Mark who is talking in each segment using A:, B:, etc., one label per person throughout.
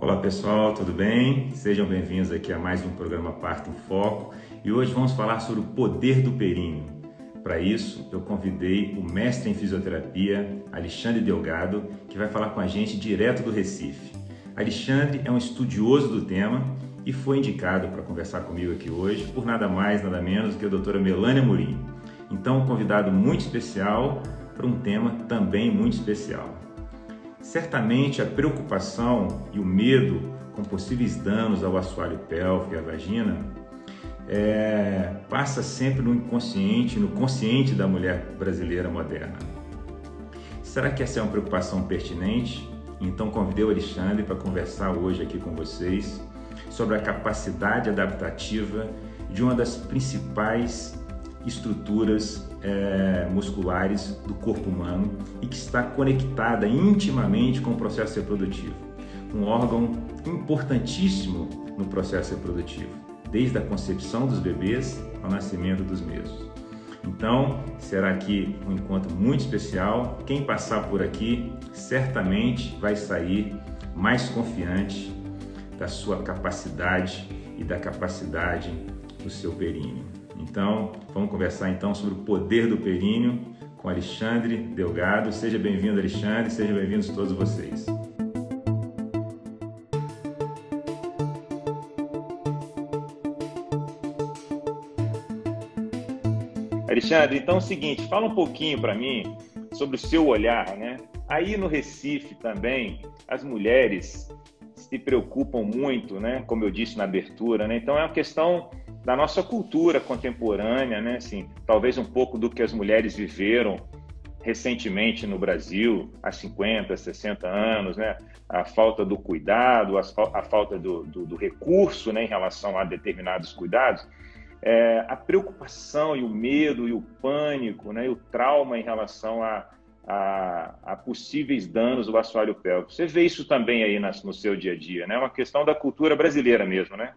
A: Olá pessoal, tudo bem? Sejam bem-vindos aqui a mais um programa Parto em Foco e hoje vamos falar sobre o poder do períneo. Para isso, eu convidei o mestre em fisioterapia, Alexandre Delgado, que vai falar com a gente direto do Recife. Alexandre é um estudioso do tema e foi indicado para conversar comigo aqui hoje por nada mais, nada menos que a doutora Melânia Murim. Então, um convidado muito especial para um tema também muito especial. Certamente a preocupação e o medo com possíveis danos ao assoalho pélvico e à vagina é, passa sempre no inconsciente, no consciente da mulher brasileira moderna. Será que essa é uma preocupação pertinente? Então convidei o Alexandre para conversar hoje aqui com vocês sobre a capacidade adaptativa de uma das principais estruturas é, musculares do corpo humano e que está conectada intimamente com o processo reprodutivo. Um órgão importantíssimo no processo reprodutivo, desde a concepção dos bebês ao nascimento dos mesmos. Então, será aqui um encontro muito especial. Quem passar por aqui certamente vai sair mais confiante da sua capacidade e da capacidade do seu períneo. Então, vamos conversar então sobre o poder do períneo com Alexandre Delgado. Seja bem-vindo, Alexandre, sejam bem-vindos todos vocês. Alexandre, então é o seguinte, fala um pouquinho para mim sobre o seu olhar, né? Aí no Recife também, as mulheres se preocupam muito, né? Como eu disse na abertura, né? Então é uma questão da nossa cultura contemporânea, né? Assim, talvez um pouco do que as mulheres viveram recentemente no Brasil, há 50, 60 anos, né? A falta do cuidado, a, falta do, do, do recurso né? em relação a determinados cuidados, é, a preocupação e o medo e o pânico, né? E o trauma em relação a, a, a, possíveis danos do assoalho pélvico. Você vê isso também aí no seu dia a dia, né? É uma questão da cultura brasileira mesmo, né?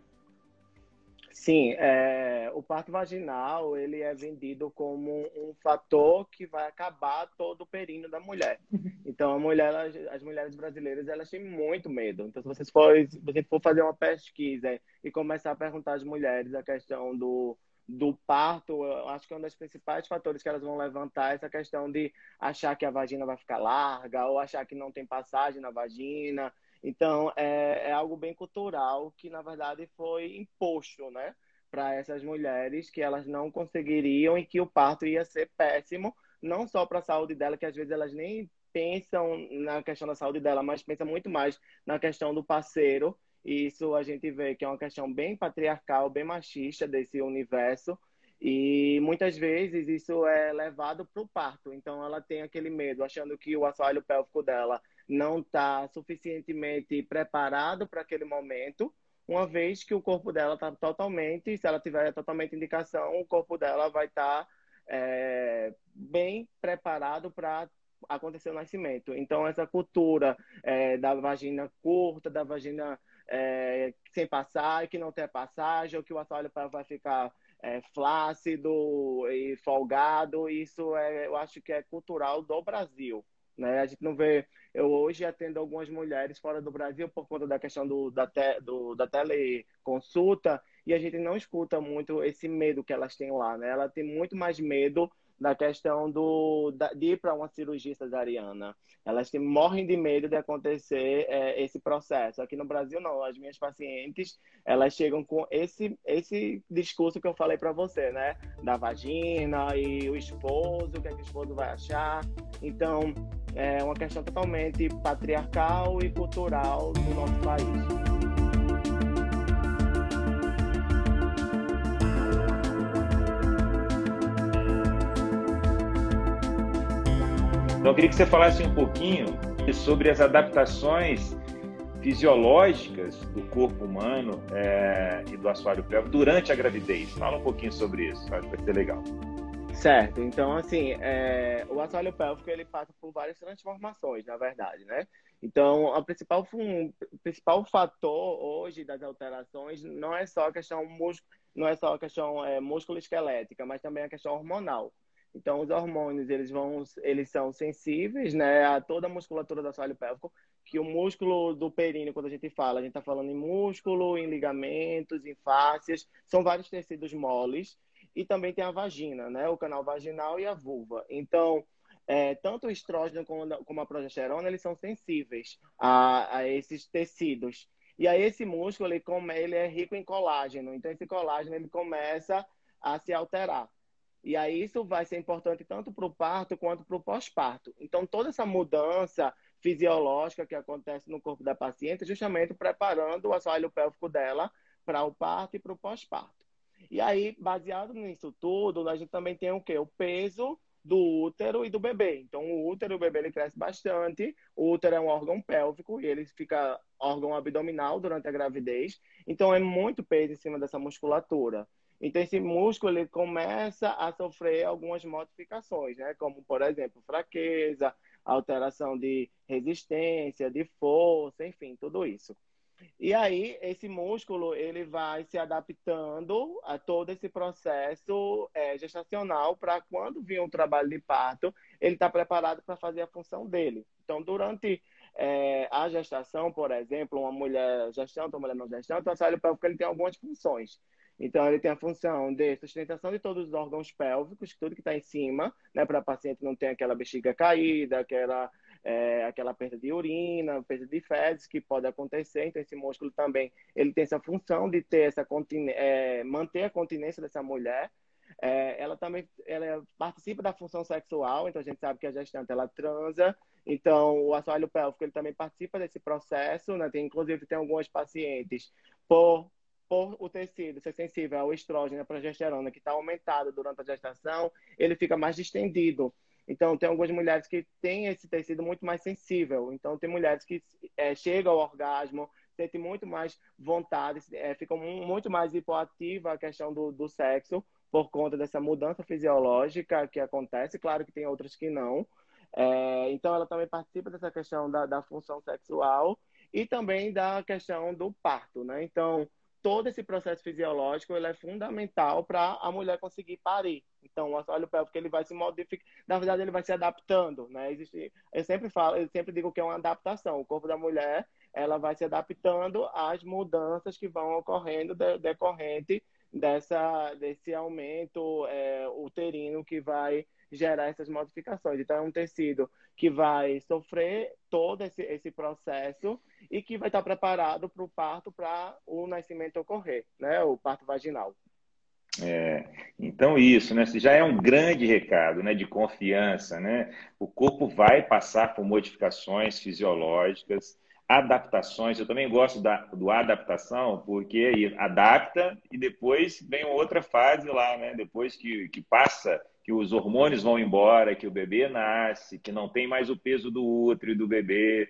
B: Sim, é, o parto vaginal ele é vendido como um fator que vai acabar todo o períneo da mulher. Então, a mulher, as mulheres brasileiras elas têm muito medo. Então, se você for, se você for fazer uma pesquisa e começar a perguntar às mulheres a questão do, do parto, eu acho que é um dos principais fatores que elas vão levantar é essa questão de achar que a vagina vai ficar larga ou achar que não tem passagem na vagina então, é, é algo bem cultural que, na verdade, foi imposto, né? Para essas mulheres que elas não conseguiriam e que o parto ia ser péssimo, não só para a saúde dela, que às vezes elas nem pensam na questão da saúde dela, mas pensam muito mais na questão do parceiro. E isso a gente vê que é uma questão bem patriarcal, bem machista desse universo. E muitas vezes isso é levado para o parto. Então ela tem aquele medo, achando que o assoalho pélvico dela não está suficientemente preparado para aquele momento, uma vez que o corpo dela está totalmente, se ela tiver totalmente indicação, o corpo dela vai estar tá, é, bem preparado para acontecer o nascimento. Então, essa cultura é, da vagina curta, da vagina é, sem passagem, que não tem passagem, ou que o assoalho vai ficar é, flácido e folgado, isso é, eu acho que é cultural do Brasil. Né? A gente não vê. Eu hoje atendo algumas mulheres fora do Brasil por conta da questão do, da, te, do, da teleconsulta e a gente não escuta muito esse medo que elas têm lá. Né? Ela tem muito mais medo da questão do, da, de ir para uma cirurgia cesariana. Elas têm, morrem de medo de acontecer é, esse processo. Aqui no Brasil, não. As minhas pacientes, elas chegam com esse, esse discurso que eu falei para você, né? Da vagina e o esposo, o que, é que o esposo vai achar. Então, é uma questão totalmente patriarcal e cultural do nosso país.
A: Então, eu queria que você falasse um pouquinho sobre as adaptações fisiológicas do corpo humano é, e do assoalho pélvico durante a gravidez. Fala um pouquinho sobre isso, acho que vai ser legal.
B: Certo, então assim, é, o assoalho pélvico ele passa por várias transformações, na verdade, né? Então, a principal, o principal fator hoje das alterações não é só a questão, não é só a questão é, músculo-esquelética, mas também a questão hormonal. Então, os hormônios, eles vão, eles são sensíveis, né, a toda a musculatura do assoalho pélvico, que o músculo do períneo, quando a gente fala, a gente está falando em músculo, em ligamentos, em fáscias, são vários tecidos moles, e também tem a vagina, né, o canal vaginal e a vulva. Então, é, tanto o estrógeno como, a progesterona, eles são sensíveis a, a esses tecidos. E aí esse músculo, ele, come, ele é rico em colágeno, então esse colágeno ele começa a se alterar. E aí isso vai ser importante tanto para o parto quanto para o pós-parto. Então, toda essa mudança fisiológica que acontece no corpo da paciente, justamente preparando o assoalho pélvico dela para o parto e para o pós-parto. E aí, baseado nisso tudo, a gente também tem o quê? O peso do útero e do bebê. Então, o útero o bebê ele cresce bastante. O útero é um órgão pélvico e ele fica órgão abdominal durante a gravidez. Então, é muito peso em cima dessa musculatura. Então, esse músculo ele começa a sofrer algumas modificações, né? Como, por exemplo, fraqueza, alteração de resistência, de força, enfim, tudo isso. E aí, esse músculo, ele vai se adaptando a todo esse processo é, gestacional para quando vir um trabalho de parto, ele está preparado para fazer a função dele. Então, durante é, a gestação, por exemplo, uma mulher gestante, uma mulher não gestante, o assoalho pélvico ele tem algumas funções. Então, ele tem a função de sustentação de todos os órgãos pélvicos, tudo que está em cima, né, para a paciente não ter aquela bexiga caída, aquela, é, aquela perda de urina, perda de fezes que pode acontecer. Então, esse músculo também ele tem essa função de ter essa é, manter a continência dessa mulher. É, ela também ela participa da função sexual, então a gente sabe que a gestante ela transa, então o assoalho pélvico ele também participa desse processo, né? Tem, inclusive tem algumas pacientes por por o tecido ser sensível ao estrógeno e à progesterona, que está aumentado durante a gestação, ele fica mais distendido. Então, tem algumas mulheres que têm esse tecido muito mais sensível. Então, tem mulheres que é, chegam ao orgasmo, sentem muito mais vontade, é, ficam muito mais hipoativa a questão do, do sexo, por conta dessa mudança fisiológica que acontece. Claro que tem outras que não. É, então, ela também participa dessa questão da, da função sexual e também da questão do parto, né? Então, todo esse processo fisiológico ele é fundamental para a mulher conseguir parir. Então, o assoalho pélvico ele vai se modificar, na verdade ele vai se adaptando, né? Existe, eu sempre falo, eu sempre digo que é uma adaptação. O corpo da mulher, ela vai se adaptando às mudanças que vão ocorrendo de, decorrente dessa desse aumento é, uterino que vai gerar essas modificações. Então, é um tecido que vai sofrer todo esse, esse processo e que vai estar preparado para o parto, para o nascimento ocorrer, né? O parto vaginal.
A: É, então isso, né? Já é um grande recado, né? De confiança, né? O corpo vai passar por modificações fisiológicas, adaptações. Eu também gosto da do adaptação, porque adapta e depois vem outra fase lá, né? Depois que, que passa que os hormônios vão embora, que o bebê nasce, que não tem mais o peso do útero e do bebê,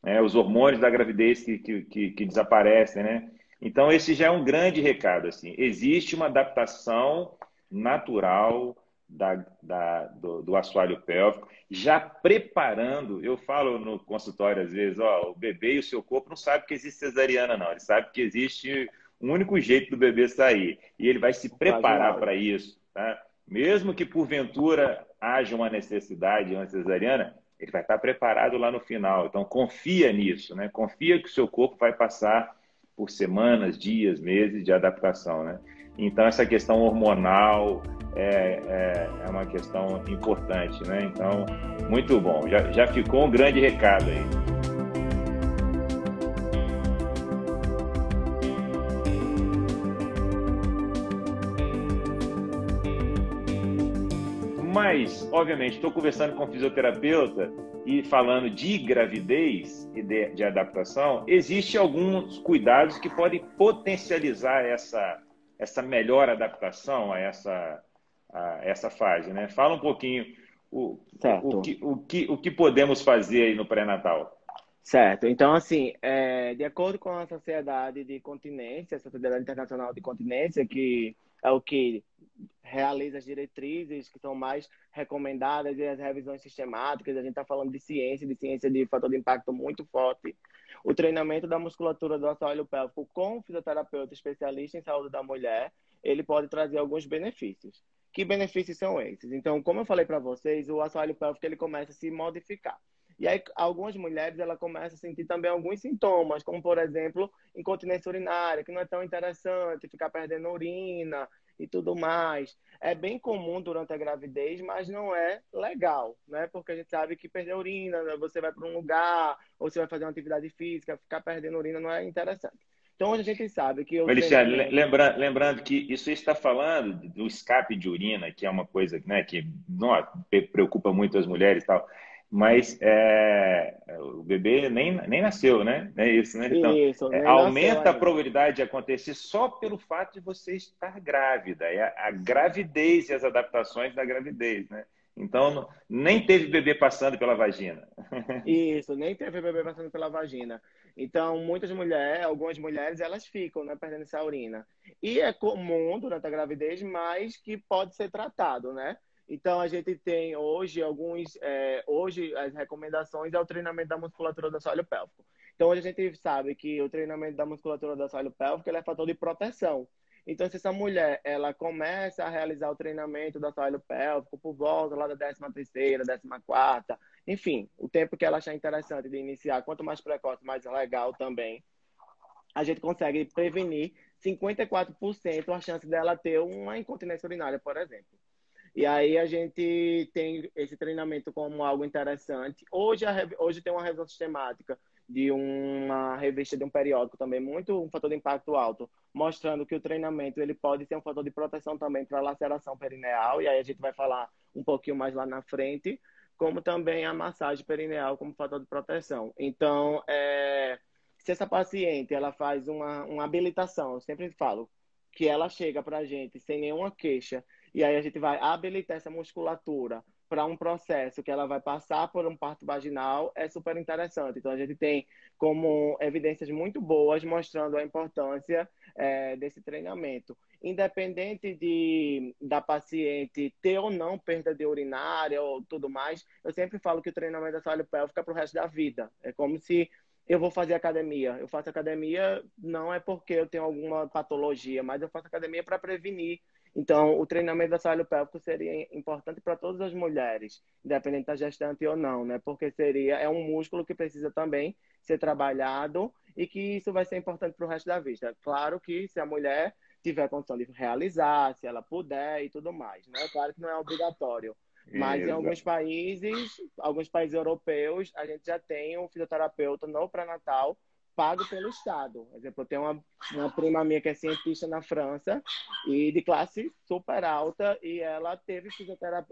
A: né? os hormônios da gravidez que, que, que, desaparecem, né? Então, esse já é um grande recado, assim. Existe uma adaptação natural da, da, do, do assoalho pélvico, já preparando, eu falo no consultório às vezes, ó, o bebê e o seu corpo não sabe que existe cesariana, não. Ele sabe que existe um único jeito do bebê sair. E ele vai se preparar para isso, tá? Mesmo que porventura haja uma necessidade uma cesariana, ele vai estar preparado lá no final. Então confia nisso, né? Confia que o seu corpo vai passar por semanas, dias, meses de adaptação, né? Então essa questão hormonal é, é, é uma questão importante, né? Então muito bom. Já, já ficou um grande recado aí. Mas, obviamente, estou conversando com um fisioterapeuta e falando de gravidez e de, de adaptação, existe alguns cuidados que podem potencializar essa, essa melhor adaptação a essa, a essa fase, né? Fala um pouquinho o, o, que, o, que, o que podemos fazer aí no pré-natal.
B: Certo. Então, assim, é, de acordo com a Sociedade de Continência, a Sociedade Internacional de Continência, que é o que realiza as diretrizes que são mais recomendadas e as revisões sistemáticas. A gente está falando de ciência, de ciência de fator de impacto muito forte. O treinamento da musculatura do assoalho pélvico com fisioterapeuta especialista em saúde da mulher, ele pode trazer alguns benefícios. Que benefícios são esses? Então, como eu falei para vocês, o assoalho pélvico ele começa a se modificar. E aí, algumas mulheres, ela começam a sentir também alguns sintomas, como, por exemplo, incontinência urinária, que não é tão interessante, ficar perdendo urina e tudo mais. É bem comum durante a gravidez, mas não é legal, né? Porque a gente sabe que perder urina, né? você vai para um lugar, ou você vai fazer uma atividade física, ficar perdendo urina não é interessante. Então, hoje a gente sabe que...
A: Alexandre, treinamento... lembra, lembrando que isso está falando do escape de urina, que é uma coisa né, que não, preocupa muito as mulheres e tal mas é, o bebê nem, nem nasceu, né? É isso, né? Então, isso, é, aumenta a probabilidade de acontecer só pelo fato de você estar grávida. É a, a gravidez e as adaptações da gravidez, né? Então, nem teve bebê passando pela vagina.
B: Isso, nem teve bebê passando pela vagina. Então, muitas mulheres, algumas mulheres, elas ficam né, perdendo essa urina. E é comum durante a gravidez, mas que pode ser tratado, né? Então, a gente tem hoje alguns. É, hoje, as recomendações é o treinamento da musculatura do assoalho pélvico. Então, hoje a gente sabe que o treinamento da musculatura do assoalho pélvico é fator de proteção. Então, se essa mulher ela começa a realizar o treinamento do assoalho pélvico por volta lá da 13 terceira, 14 quarta, enfim, o tempo que ela achar interessante de iniciar, quanto mais precoce, mais legal também, a gente consegue prevenir 54% a chance dela ter uma incontinência urinária, por exemplo. E aí a gente tem esse treinamento como algo interessante. Hoje, a, hoje tem uma revisão sistemática de uma revista de um periódico também muito um fator de impacto alto, mostrando que o treinamento ele pode ser um fator de proteção também para laceração perineal, e aí a gente vai falar um pouquinho mais lá na frente, como também a massagem perineal como fator de proteção. Então, é, se essa paciente ela faz uma, uma habilitação, eu sempre falo que ela chega para a gente sem nenhuma queixa e aí a gente vai habilitar essa musculatura para um processo que ela vai passar por um parto vaginal, é super interessante. Então, a gente tem como evidências muito boas mostrando a importância é, desse treinamento. Independente de, da paciente ter ou não perda de urinária ou tudo mais, eu sempre falo que o treinamento da saúde pélvica é para o resto da vida. É como se eu vou fazer academia. Eu faço academia não é porque eu tenho alguma patologia, mas eu faço academia para prevenir então, o treinamento do assoalho pélvico seria importante para todas as mulheres, independente da gestante ou não, né? Porque seria é um músculo que precisa também ser trabalhado e que isso vai ser importante para o resto da vida. Claro que se a mulher tiver condição de realizar, se ela puder e tudo mais, né? Claro que não é obrigatório. Mas em alguns países, alguns países europeus, a gente já tem um fisioterapeuta no pré-natal pago pelo Estado. Por exemplo, eu tenho uma, uma prima minha que é cientista na França e de classe super alta e ela teve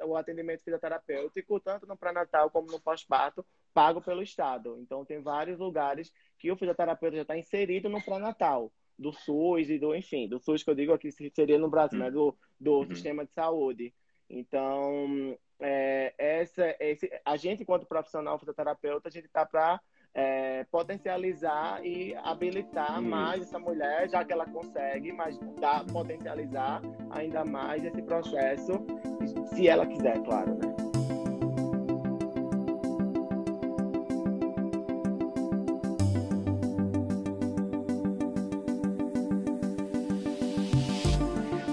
B: o atendimento fisioterapêutico tanto no pré-natal como no pós-parto pago pelo Estado. Então, tem vários lugares que o fisioterapeuta já está inserido no pré-natal do SUS e do, enfim, do SUS que eu digo aqui seria no Brasil, né? Do, do uhum. sistema de saúde. Então, é, essa, esse, a gente, enquanto profissional fisioterapeuta, a gente está para é, potencializar e habilitar mais essa mulher, já que ela consegue, mas dá, potencializar ainda mais esse processo, se ela quiser, claro, né?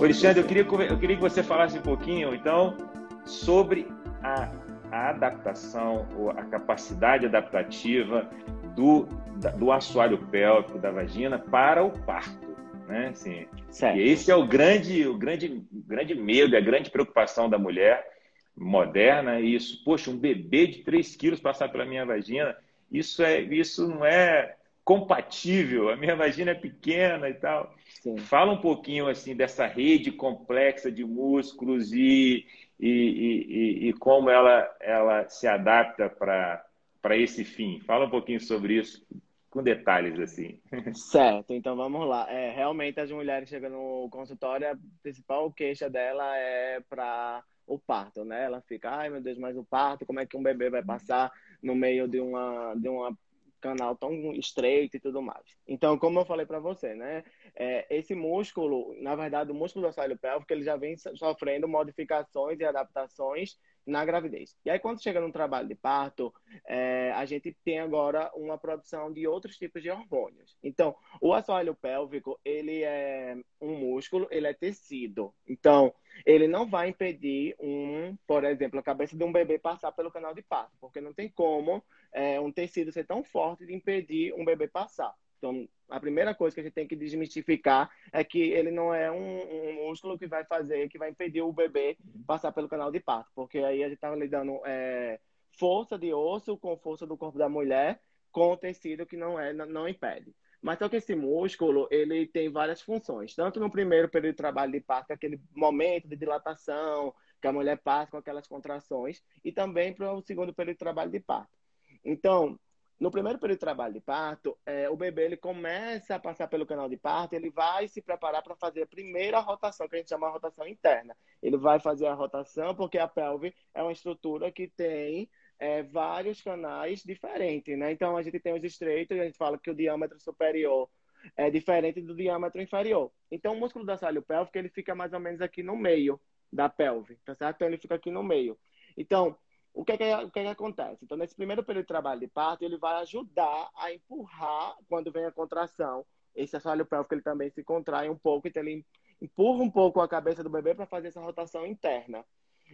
A: Alexandre, eu queria, eu queria que você falasse um pouquinho, então, sobre a a adaptação, ou a capacidade adaptativa do, do assoalho pélvico da vagina para o parto. Né? Assim, e esse é o grande, o grande, grande medo, a grande preocupação da mulher moderna. Isso, poxa, um bebê de 3 quilos passar pela minha vagina, isso, é, isso não é compatível. A minha vagina é pequena e tal. Sim. Fala um pouquinho assim dessa rede complexa de músculos e, e, e, e como ela, ela se adapta para esse fim. Fala um pouquinho sobre isso com detalhes assim.
B: Certo, então vamos lá. É, realmente as mulheres chegam no consultório, a principal queixa dela é para o parto, né? Ela fica, ai meu Deus, mas o parto, como é que um bebê vai passar no meio de uma, de uma canal tão estreito e tudo mais. Então, como eu falei para você, né? É, esse músculo, na verdade, o músculo do assoalho pélvico, ele já vem sofrendo modificações e adaptações na gravidez. E aí, quando chega no trabalho de parto, é, a gente tem agora uma produção de outros tipos de hormônios. Então, o assoalho pélvico, ele é um músculo, ele é tecido. Então, ele não vai impedir um, por exemplo, a cabeça de um bebê passar pelo canal de parto, porque não tem como é, um tecido ser tão forte de impedir um bebê passar. Então, a primeira coisa que a gente tem que desmistificar é que ele não é um, um músculo que vai fazer, que vai impedir o bebê passar pelo canal de parto, porque aí a gente está lidando é, força de osso com força do corpo da mulher com o tecido que não é não impede. Mas só que esse músculo, ele tem várias funções. Tanto no primeiro período de trabalho de parto, é aquele momento de dilatação, que a mulher passa com aquelas contrações, e também para o segundo período de trabalho de parto. Então, no primeiro período de trabalho de parto, é, o bebê ele começa a passar pelo canal de parto, ele vai se preparar para fazer a primeira rotação, que a gente chama de rotação interna. Ele vai fazer a rotação porque a pelve é uma estrutura que tem é, vários canais diferentes, né? Então a gente tem os estreitos e a gente fala que o diâmetro superior é diferente do diâmetro inferior. Então o músculo do assoalho pélvico ele fica mais ou menos aqui no meio da pelve, tá certo? Então ele fica aqui no meio. Então o que, é que, o que, é que acontece? Então, nesse primeiro período de trabalho de parto, ele vai ajudar a empurrar, quando vem a contração, esse assoalho pélvico ele também se contrai um pouco, então ele empurra um pouco a cabeça do bebê para fazer essa rotação interna.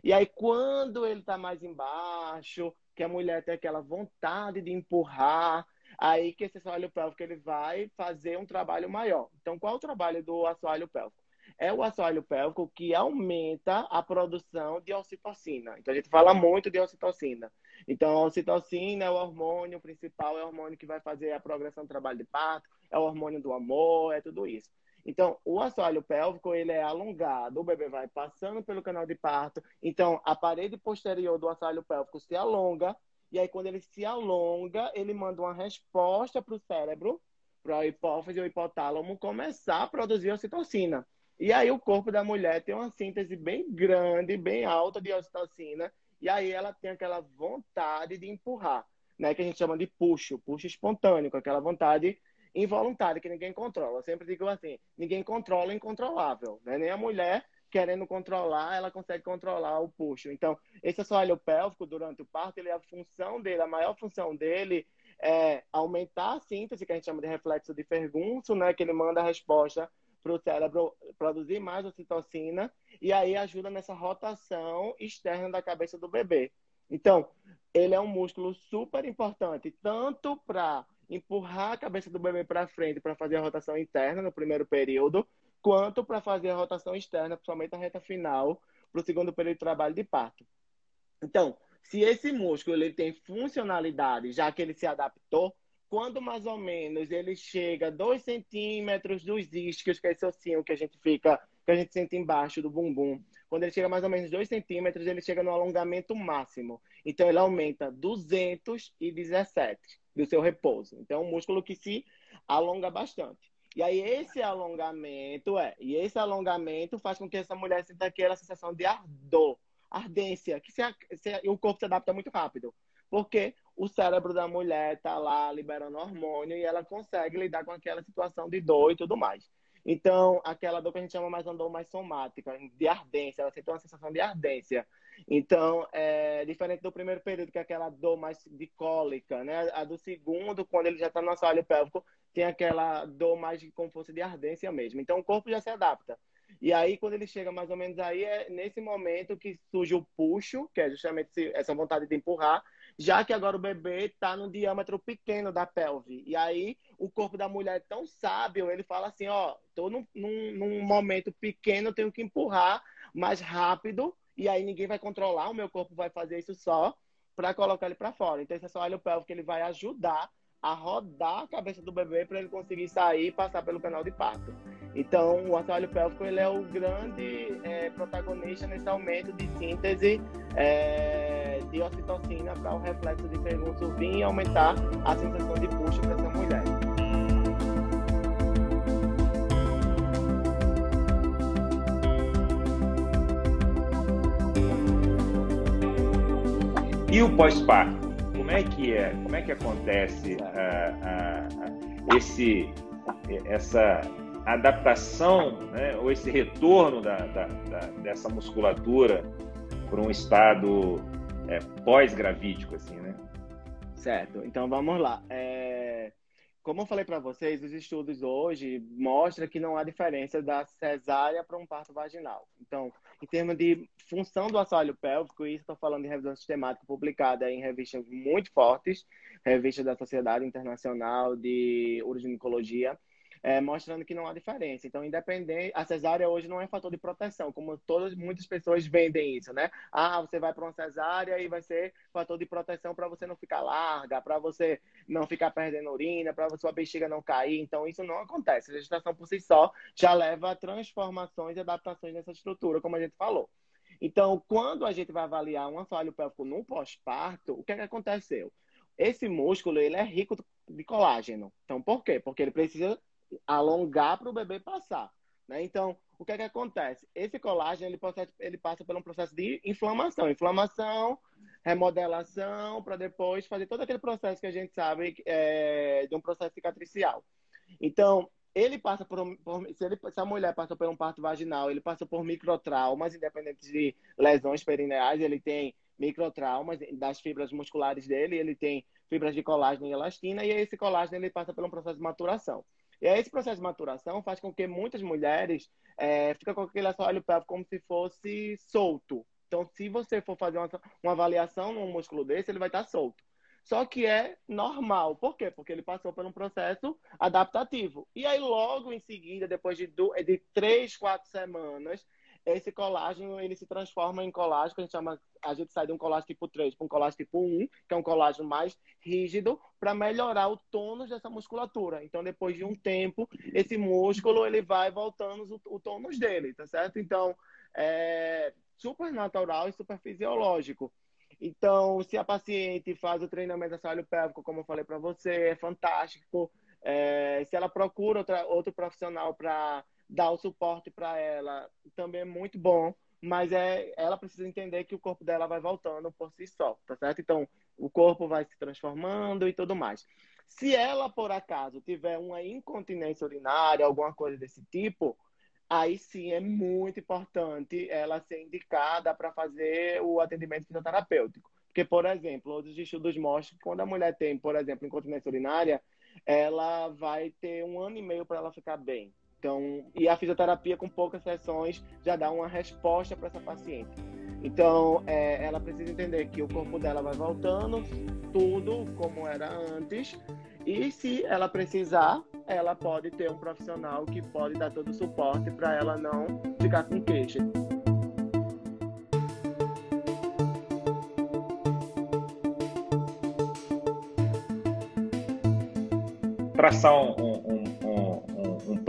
B: E aí, quando ele está mais embaixo, que a mulher tem aquela vontade de empurrar, aí que esse assoalho pélvico ele vai fazer um trabalho maior. Então, qual é o trabalho do assoalho pélvico? É o assoalho pélvico que aumenta a produção de ocitocina. Então, a gente fala muito de ocitocina. Então, a ocitocina é o hormônio principal, é o hormônio que vai fazer a progressão do trabalho de parto, é o hormônio do amor, é tudo isso. Então, o assoalho pélvico, ele é alongado, o bebê vai passando pelo canal de parto, então a parede posterior do assoalho pélvico se alonga, e aí quando ele se alonga, ele manda uma resposta para o cérebro, para a hipófise ou hipotálamo começar a produzir ocitocina. E aí o corpo da mulher tem uma síntese bem grande, bem alta de ocitocina, e aí ela tem aquela vontade de empurrar, né, que a gente chama de puxo, puxo espontâneo, aquela vontade involuntário, que ninguém controla. Eu sempre digo assim, ninguém controla o incontrolável, né? Nem a mulher querendo controlar, ela consegue controlar o puxo. Então, esse assoalho pélvico durante o parto, ele, a função dele, a maior função dele é aumentar a síntese, que a gente chama de reflexo de Ferguson, né? Que ele manda a resposta para o cérebro produzir mais ocitocina e aí ajuda nessa rotação externa da cabeça do bebê. Então, ele é um músculo super importante, tanto para empurrar a cabeça do bebê para frente para fazer a rotação interna no primeiro período, quanto para fazer a rotação externa, principalmente na reta final, para o segundo período de trabalho de parto. Então, se esse músculo ele tem funcionalidade, já que ele se adaptou, quando mais ou menos ele chega 2 centímetros dos isquios, que é esse ossinho que a gente fica, que a gente sente embaixo do bumbum, quando ele chega mais ou menos 2 centímetros, ele chega no alongamento máximo. Então, ele aumenta 217 do seu repouso. Então, é um músculo que se alonga bastante. E aí, esse alongamento, é, e esse alongamento faz com que essa mulher sinta aquela sensação de ardor, ardência, que se, se, o corpo se adapta muito rápido. Porque o cérebro da mulher está lá liberando hormônio e ela consegue lidar com aquela situação de dor e tudo mais. Então, aquela dor que a gente chama mais uma dor mais somática, de ardência, ela sente uma sensação de ardência. Então, é diferente do primeiro período, que é aquela dor mais de cólica, né? A do segundo, quando ele já está no assoalho pélvico, tem aquela dor mais como fosse de ardência mesmo. Então, o corpo já se adapta. E aí, quando ele chega mais ou menos aí, é nesse momento que surge o puxo, que é justamente essa vontade de empurrar, já que agora o bebê está no diâmetro pequeno da pelve. E aí, o corpo da mulher é tão sábio, ele fala assim, ó, tô num, num, num momento pequeno, tenho que empurrar mais rápido e aí ninguém vai controlar, o meu corpo vai fazer isso só para colocar ele para fora. Então, esse assoalho pélvico ele vai ajudar a rodar a cabeça do bebê para ele conseguir sair e passar pelo canal de parto. Então, o assoalho pélvico ele é o grande é, protagonista nesse aumento de síntese é, de ocitocina para o reflexo de Ferguson vir e aumentar a sensação de puxo para essa mulher.
A: E o pós-parto? Como é que é? Como é que acontece uh, uh, esse, essa adaptação, né, ou esse retorno da, da, da, dessa musculatura para um estado é, pós-gravídico, assim, né?
B: Certo, então vamos lá. É... Como eu falei para vocês, os estudos hoje mostram que não há diferença da cesárea para um parto vaginal. Então, em termos de função do assoalho pélvico, isso estou falando de revisão sistemática publicada em revistas muito fortes, revista da Sociedade Internacional de Urogicologia, é, mostrando que não há diferença. Então, independente, a cesárea hoje não é fator de proteção, como todas muitas pessoas vendem isso, né? Ah, você vai para uma cesárea e vai ser fator de proteção para você não ficar larga, para você não ficar perdendo urina, para sua bexiga não cair. Então, isso não acontece. A gestação por si só já leva a transformações e adaptações nessa estrutura, como a gente falou. Então, quando a gente vai avaliar um assoalho pélvico no pós-parto, o que, é que aconteceu? Esse músculo ele é rico de colágeno. Então, por quê? Porque ele precisa alongar para o bebê passar. Né? Então, o que é que acontece? Esse colágeno ele passa, ele passa por um processo de inflamação. Inflamação, remodelação, para depois fazer todo aquele processo que a gente sabe é, de um processo cicatricial. Então, ele passa por, por se, ele, se, a mulher passa por um parto vaginal, ele passa por microtraumas, independente de lesões perineais, ele tem microtraumas das fibras musculares dele, ele tem fibras de colágeno e elastina, e esse colágeno ele passa por um processo de maturação. E esse processo de maturação faz com que muitas mulheres é, ficam com aquele assoalho pélvico como se fosse solto. Então, se você for fazer uma, uma avaliação num músculo desse, ele vai estar solto. Só que é normal. Por quê? Porque ele passou por um processo adaptativo. E aí, logo em seguida, depois de, de três, quatro semanas, esse colágeno ele se transforma em colágeno, que a gente chama, a gente sai de um colágeno tipo 3 para um colágeno tipo 1, que é um colágeno mais rígido, para melhorar o tônus dessa musculatura. Então, depois de um tempo, esse músculo ele vai voltando o, o tônus dele, tá certo? Então, é super natural e super fisiológico. Então, se a paciente faz o treinamento assoalho pélvico, como eu falei para você, é fantástico. É, se ela procura outra, outro profissional para dar o suporte para ela também é muito bom, mas é, ela precisa entender que o corpo dela vai voltando por si só, tá certo? Então, o corpo vai se transformando e tudo mais. Se ela, por acaso, tiver uma incontinência urinária, alguma coisa desse tipo, aí sim é muito importante ela ser indicada para fazer o atendimento fisioterapêutico. Porque, por exemplo, outros estudos mostram que quando a mulher tem, por exemplo, incontinência urinária, ela vai ter um ano e meio para ela ficar bem. Então, e a fisioterapia com poucas sessões já dá uma resposta para essa paciente. Então, é, ela precisa entender que o corpo dela vai voltando, tudo como era antes, e se ela precisar, ela pode ter um profissional que pode dar todo o suporte para ela não ficar com queixa.
A: Traçar um,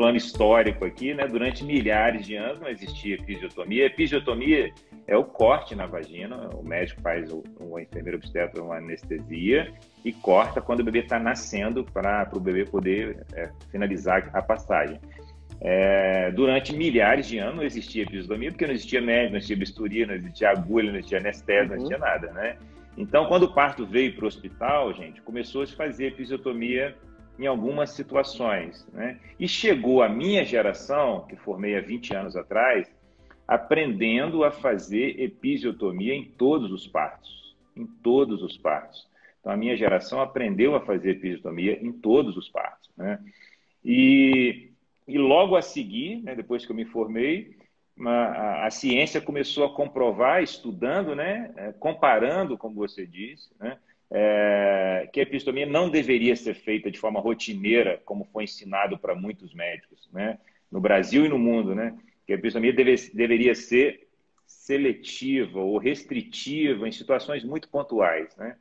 A: plano histórico aqui, né? Durante milhares de anos não existia episiotomia. Episiotomia é o corte na vagina. O médico faz, o, enfermeiro obstetra uma anestesia e corta quando o bebê está nascendo para o bebê poder é, finalizar a passagem. É, durante milhares de anos não existia episiotomia porque não existia médico, não existia bisturi, não existia agulha, não existia anestésia, uhum. não existia nada, né? Então, quando o parto veio para o hospital, gente, começou a se fazer episiotomia em algumas situações. Né? E chegou a minha geração, que formei há 20 anos atrás, aprendendo a fazer episiotomia em todos os partos. Em todos os partos. Então, a minha geração aprendeu a fazer episiotomia em todos os partos. Né? E, e logo a seguir, né, depois que eu me formei, a, a, ciência começou a comprovar, estudando, né, é, comparando, como você disse, né, é, que a epistomia não deveria ser feita de forma rotineira, como foi ensinado para muitos médicos, né? no Brasil e no mundo, né? que a epistomia deve, deveria ser seletiva ou restritiva em situações muito pontuais. Né?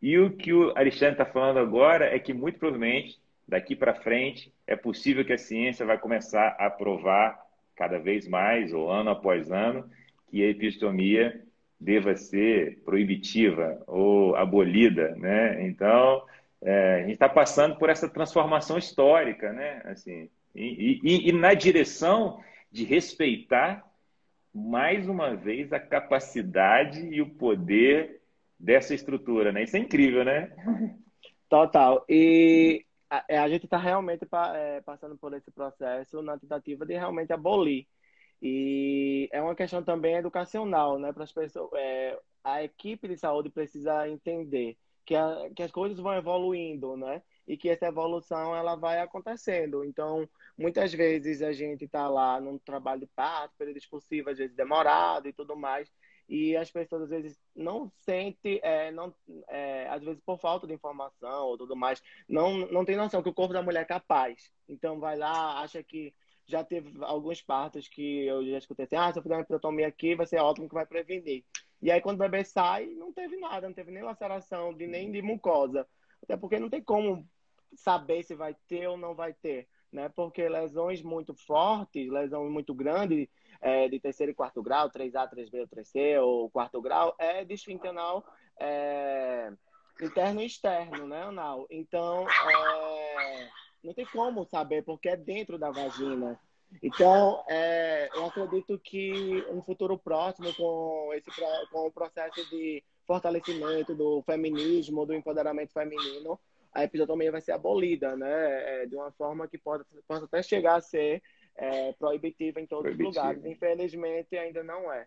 A: E o que o Alexandre está falando agora é que, muito provavelmente, daqui para frente, é possível que a ciência vai começar a provar cada vez mais, ou ano após ano, que a epistomia deva ser proibitiva ou abolida, né? Então, é, a gente está passando por essa transformação histórica, né? Assim, e, e, e, na direção de respeitar mais uma vez a capacidade e o poder dessa estrutura, né? Isso é incrível, né?
B: Total. E a, a gente está realmente é, passando por esse processo na tentativa de realmente abolir e é uma questão também educacional, né? Para as pessoas, é, a equipe de saúde precisa entender que, a, que as coisas vão evoluindo, né? E que essa evolução ela vai acontecendo. Então, muitas vezes a gente está lá num trabalho de parto, período expulsivo, às vezes demorado e tudo mais, e as pessoas às vezes não sentem, é, não, é, às vezes por falta de informação ou tudo mais, não, não tem noção que o corpo da mulher é capaz. Então vai lá, acha que já teve alguns partos que eu já escutei assim, ah, se eu fizer uma episiotomia aqui, vai ser ótimo que vai prevenir. E aí quando o bebê sai, não teve nada, não teve nem laceração, de, nem de mucosa. Até porque não tem como saber se vai ter ou não vai ter, né? Porque lesões muito fortes, lesões muito grandes, é, de terceiro e quarto grau, 3A, 3B ou 3C, ou quarto grau, é de esfintenal é, interno e externo, né, Anal? Então, é, não tem como saber, porque é dentro da vagina. Então, é, eu acredito que um futuro próximo com, esse, com o processo de fortalecimento do feminismo, do empoderamento feminino, a episiotomia vai ser abolida, né? É, de uma forma que pode, possa até chegar a ser é, proibitiva em todos Proibitivo. os lugares. Infelizmente, ainda não é.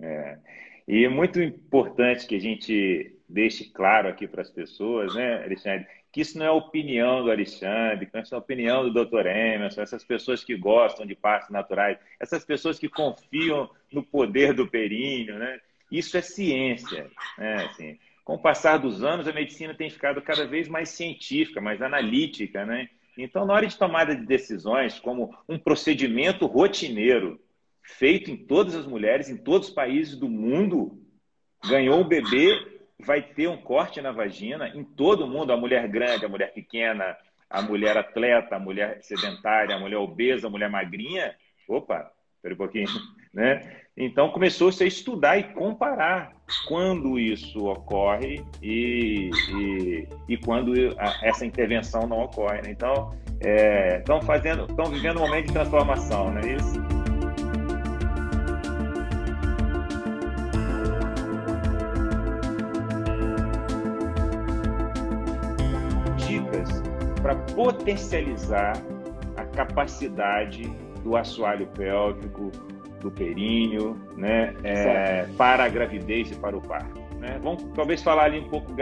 A: é. E é muito importante que a gente deixe claro aqui para as pessoas, né, Alexandre, que isso não é opinião do Alexandre, que não é opinião do Dr. Emerson, essas pessoas que gostam de partos naturais, essas pessoas que confiam no poder do períneo, né? Isso é ciência, né? Assim, com o passar dos anos, a medicina tem ficado cada vez mais científica, mais analítica, né? Então, na hora de tomada de decisões, como um procedimento rotineiro feito em todas as mulheres, em todos os países do mundo, ganhou um bebê, vai ter um corte na vagina em todo mundo, a mulher grande, a mulher pequena, a mulher atleta, a mulher sedentária, a mulher obesa, a mulher magrinha. Opa, espera um pouquinho, né? Então começou-se a estudar e comparar quando isso ocorre e, e, e quando essa intervenção não ocorre. Né? Então, estão é, fazendo, estão vivendo um momento de transformação, não é isso? Para potencializar a capacidade do assoalho pélvico, do períneo, né, é, para a gravidez e para o parto. Né? Vamos talvez falar ali um pouco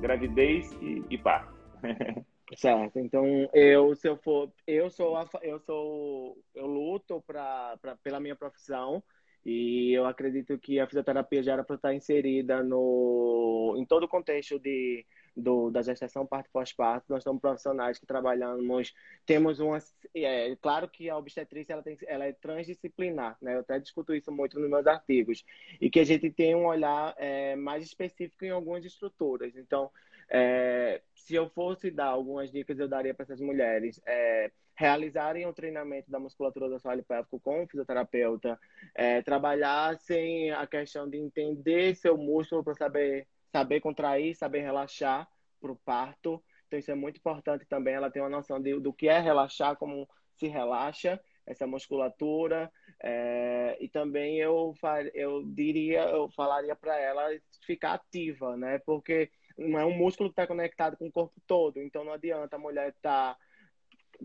A: gravidez e, e parto.
B: Certo. Então, eu se eu for, eu sou eu sou eu luto para pela minha profissão e eu acredito que a fisioterapia já era para estar inserida no em todo o contexto de do, da gestação parto pós-parto, nós somos profissionais que trabalhamos, temos uma, é, claro que a obstetrícia ela, tem, ela é transdisciplinar, né? Eu até discuto isso muito nos meus artigos, e que a gente tem um olhar é, mais específico em algumas estruturas. Então, é, se eu fosse dar algumas dicas, eu daria para essas mulheres é, realizarem o treinamento da musculatura do assoalho pélvico com o fisioterapeuta, é, trabalhassem a questão de entender seu músculo para saber saber contrair, saber relaxar para o parto. Então, isso é muito importante também. Ela tem uma noção de, do que é relaxar, como se relaxa essa musculatura. É, e também eu, eu diria, eu falaria para ela ficar ativa, né? Porque não é um músculo que está conectado com o corpo todo. Então, não adianta a mulher estar.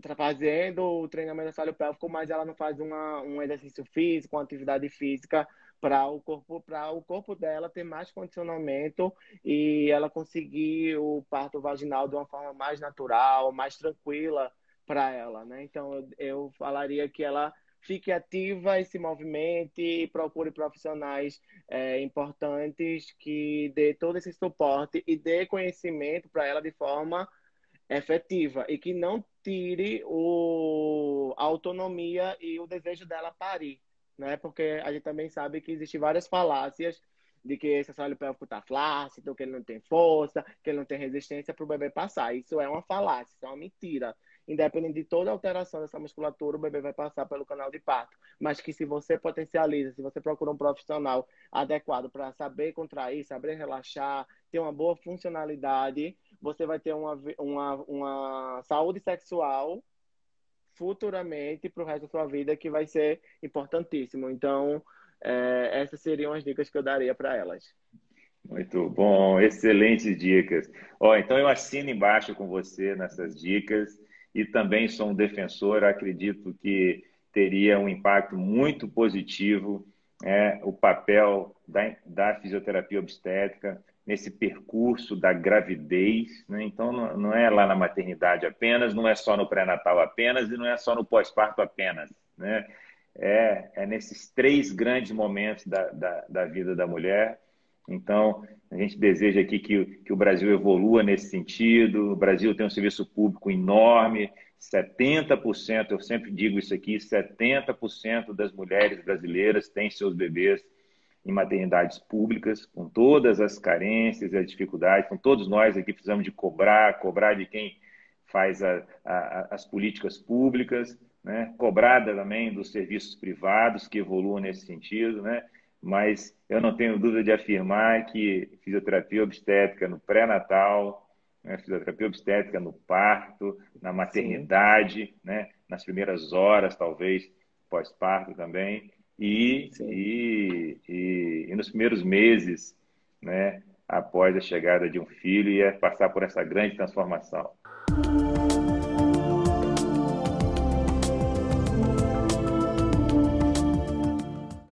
B: Tá fazendo o treinamento assoalho pélvico, mas ela não faz uma, um exercício físico, uma atividade física para o corpo para o corpo dela ter mais condicionamento e ela conseguir o parto vaginal de uma forma mais natural, mais tranquila para ela, né? Então eu, falaria que ela fique ativa e se movimente procure profissionais é, importantes que dê todo esse suporte e dê conhecimento para ela de forma efetiva e que não tire o, a autonomia e o desejo dela parir né? Porque a gente também sabe que existem várias falácias de que esse assoalho pélvico está flácido, que ele não tem força, que ele não tem resistência para o bebê passar. Isso é uma falácia, isso é uma mentira. Independente de toda alteração dessa musculatura, o bebê vai passar pelo canal de parto. Mas que se você potencializa, se você procura um profissional adequado para saber contrair, saber relaxar, ter uma boa funcionalidade, você vai ter uma, uma, uma saúde sexual futuramente para o resto da sua vida que vai ser importantíssimo. Então, é, essas seriam as dicas que eu daria para elas.
A: Muito bom, excelentes dicas. Ó, então eu assino embaixo com você nessas dicas e também sou um defensor, acredito que teria um impacto muito positivo é, o papel da, da fisioterapia obstétrica nesse percurso da gravidez. Né? Então, não, é lá na maternidade apenas, não é só no pré-natal apenas e não é só no pós-parto apenas. Né? É, é nesses três grandes momentos da, da, da, vida da mulher. Então, a gente deseja aqui que, que o Brasil evolua nesse sentido. O Brasil tem um serviço público enorme. 70%, eu sempre digo isso aqui, 70% das mulheres brasileiras têm seus bebês em maternidades públicas, com todas as carências e as dificuldades. Então, todos nós aqui precisamos de cobrar, cobrar de quem faz a, a, as políticas públicas, né? cobrar também dos serviços privados que evoluam nesse sentido, né? mas eu não tenho dúvida de afirmar que fisioterapia obstétrica no pré-natal, né? fisioterapia obstétrica no parto, na maternidade, né? nas primeiras horas, talvez pós-parto também, e, e, e, e, nos primeiros meses, né, após a chegada de um filho, ia passar por essa grande transformação.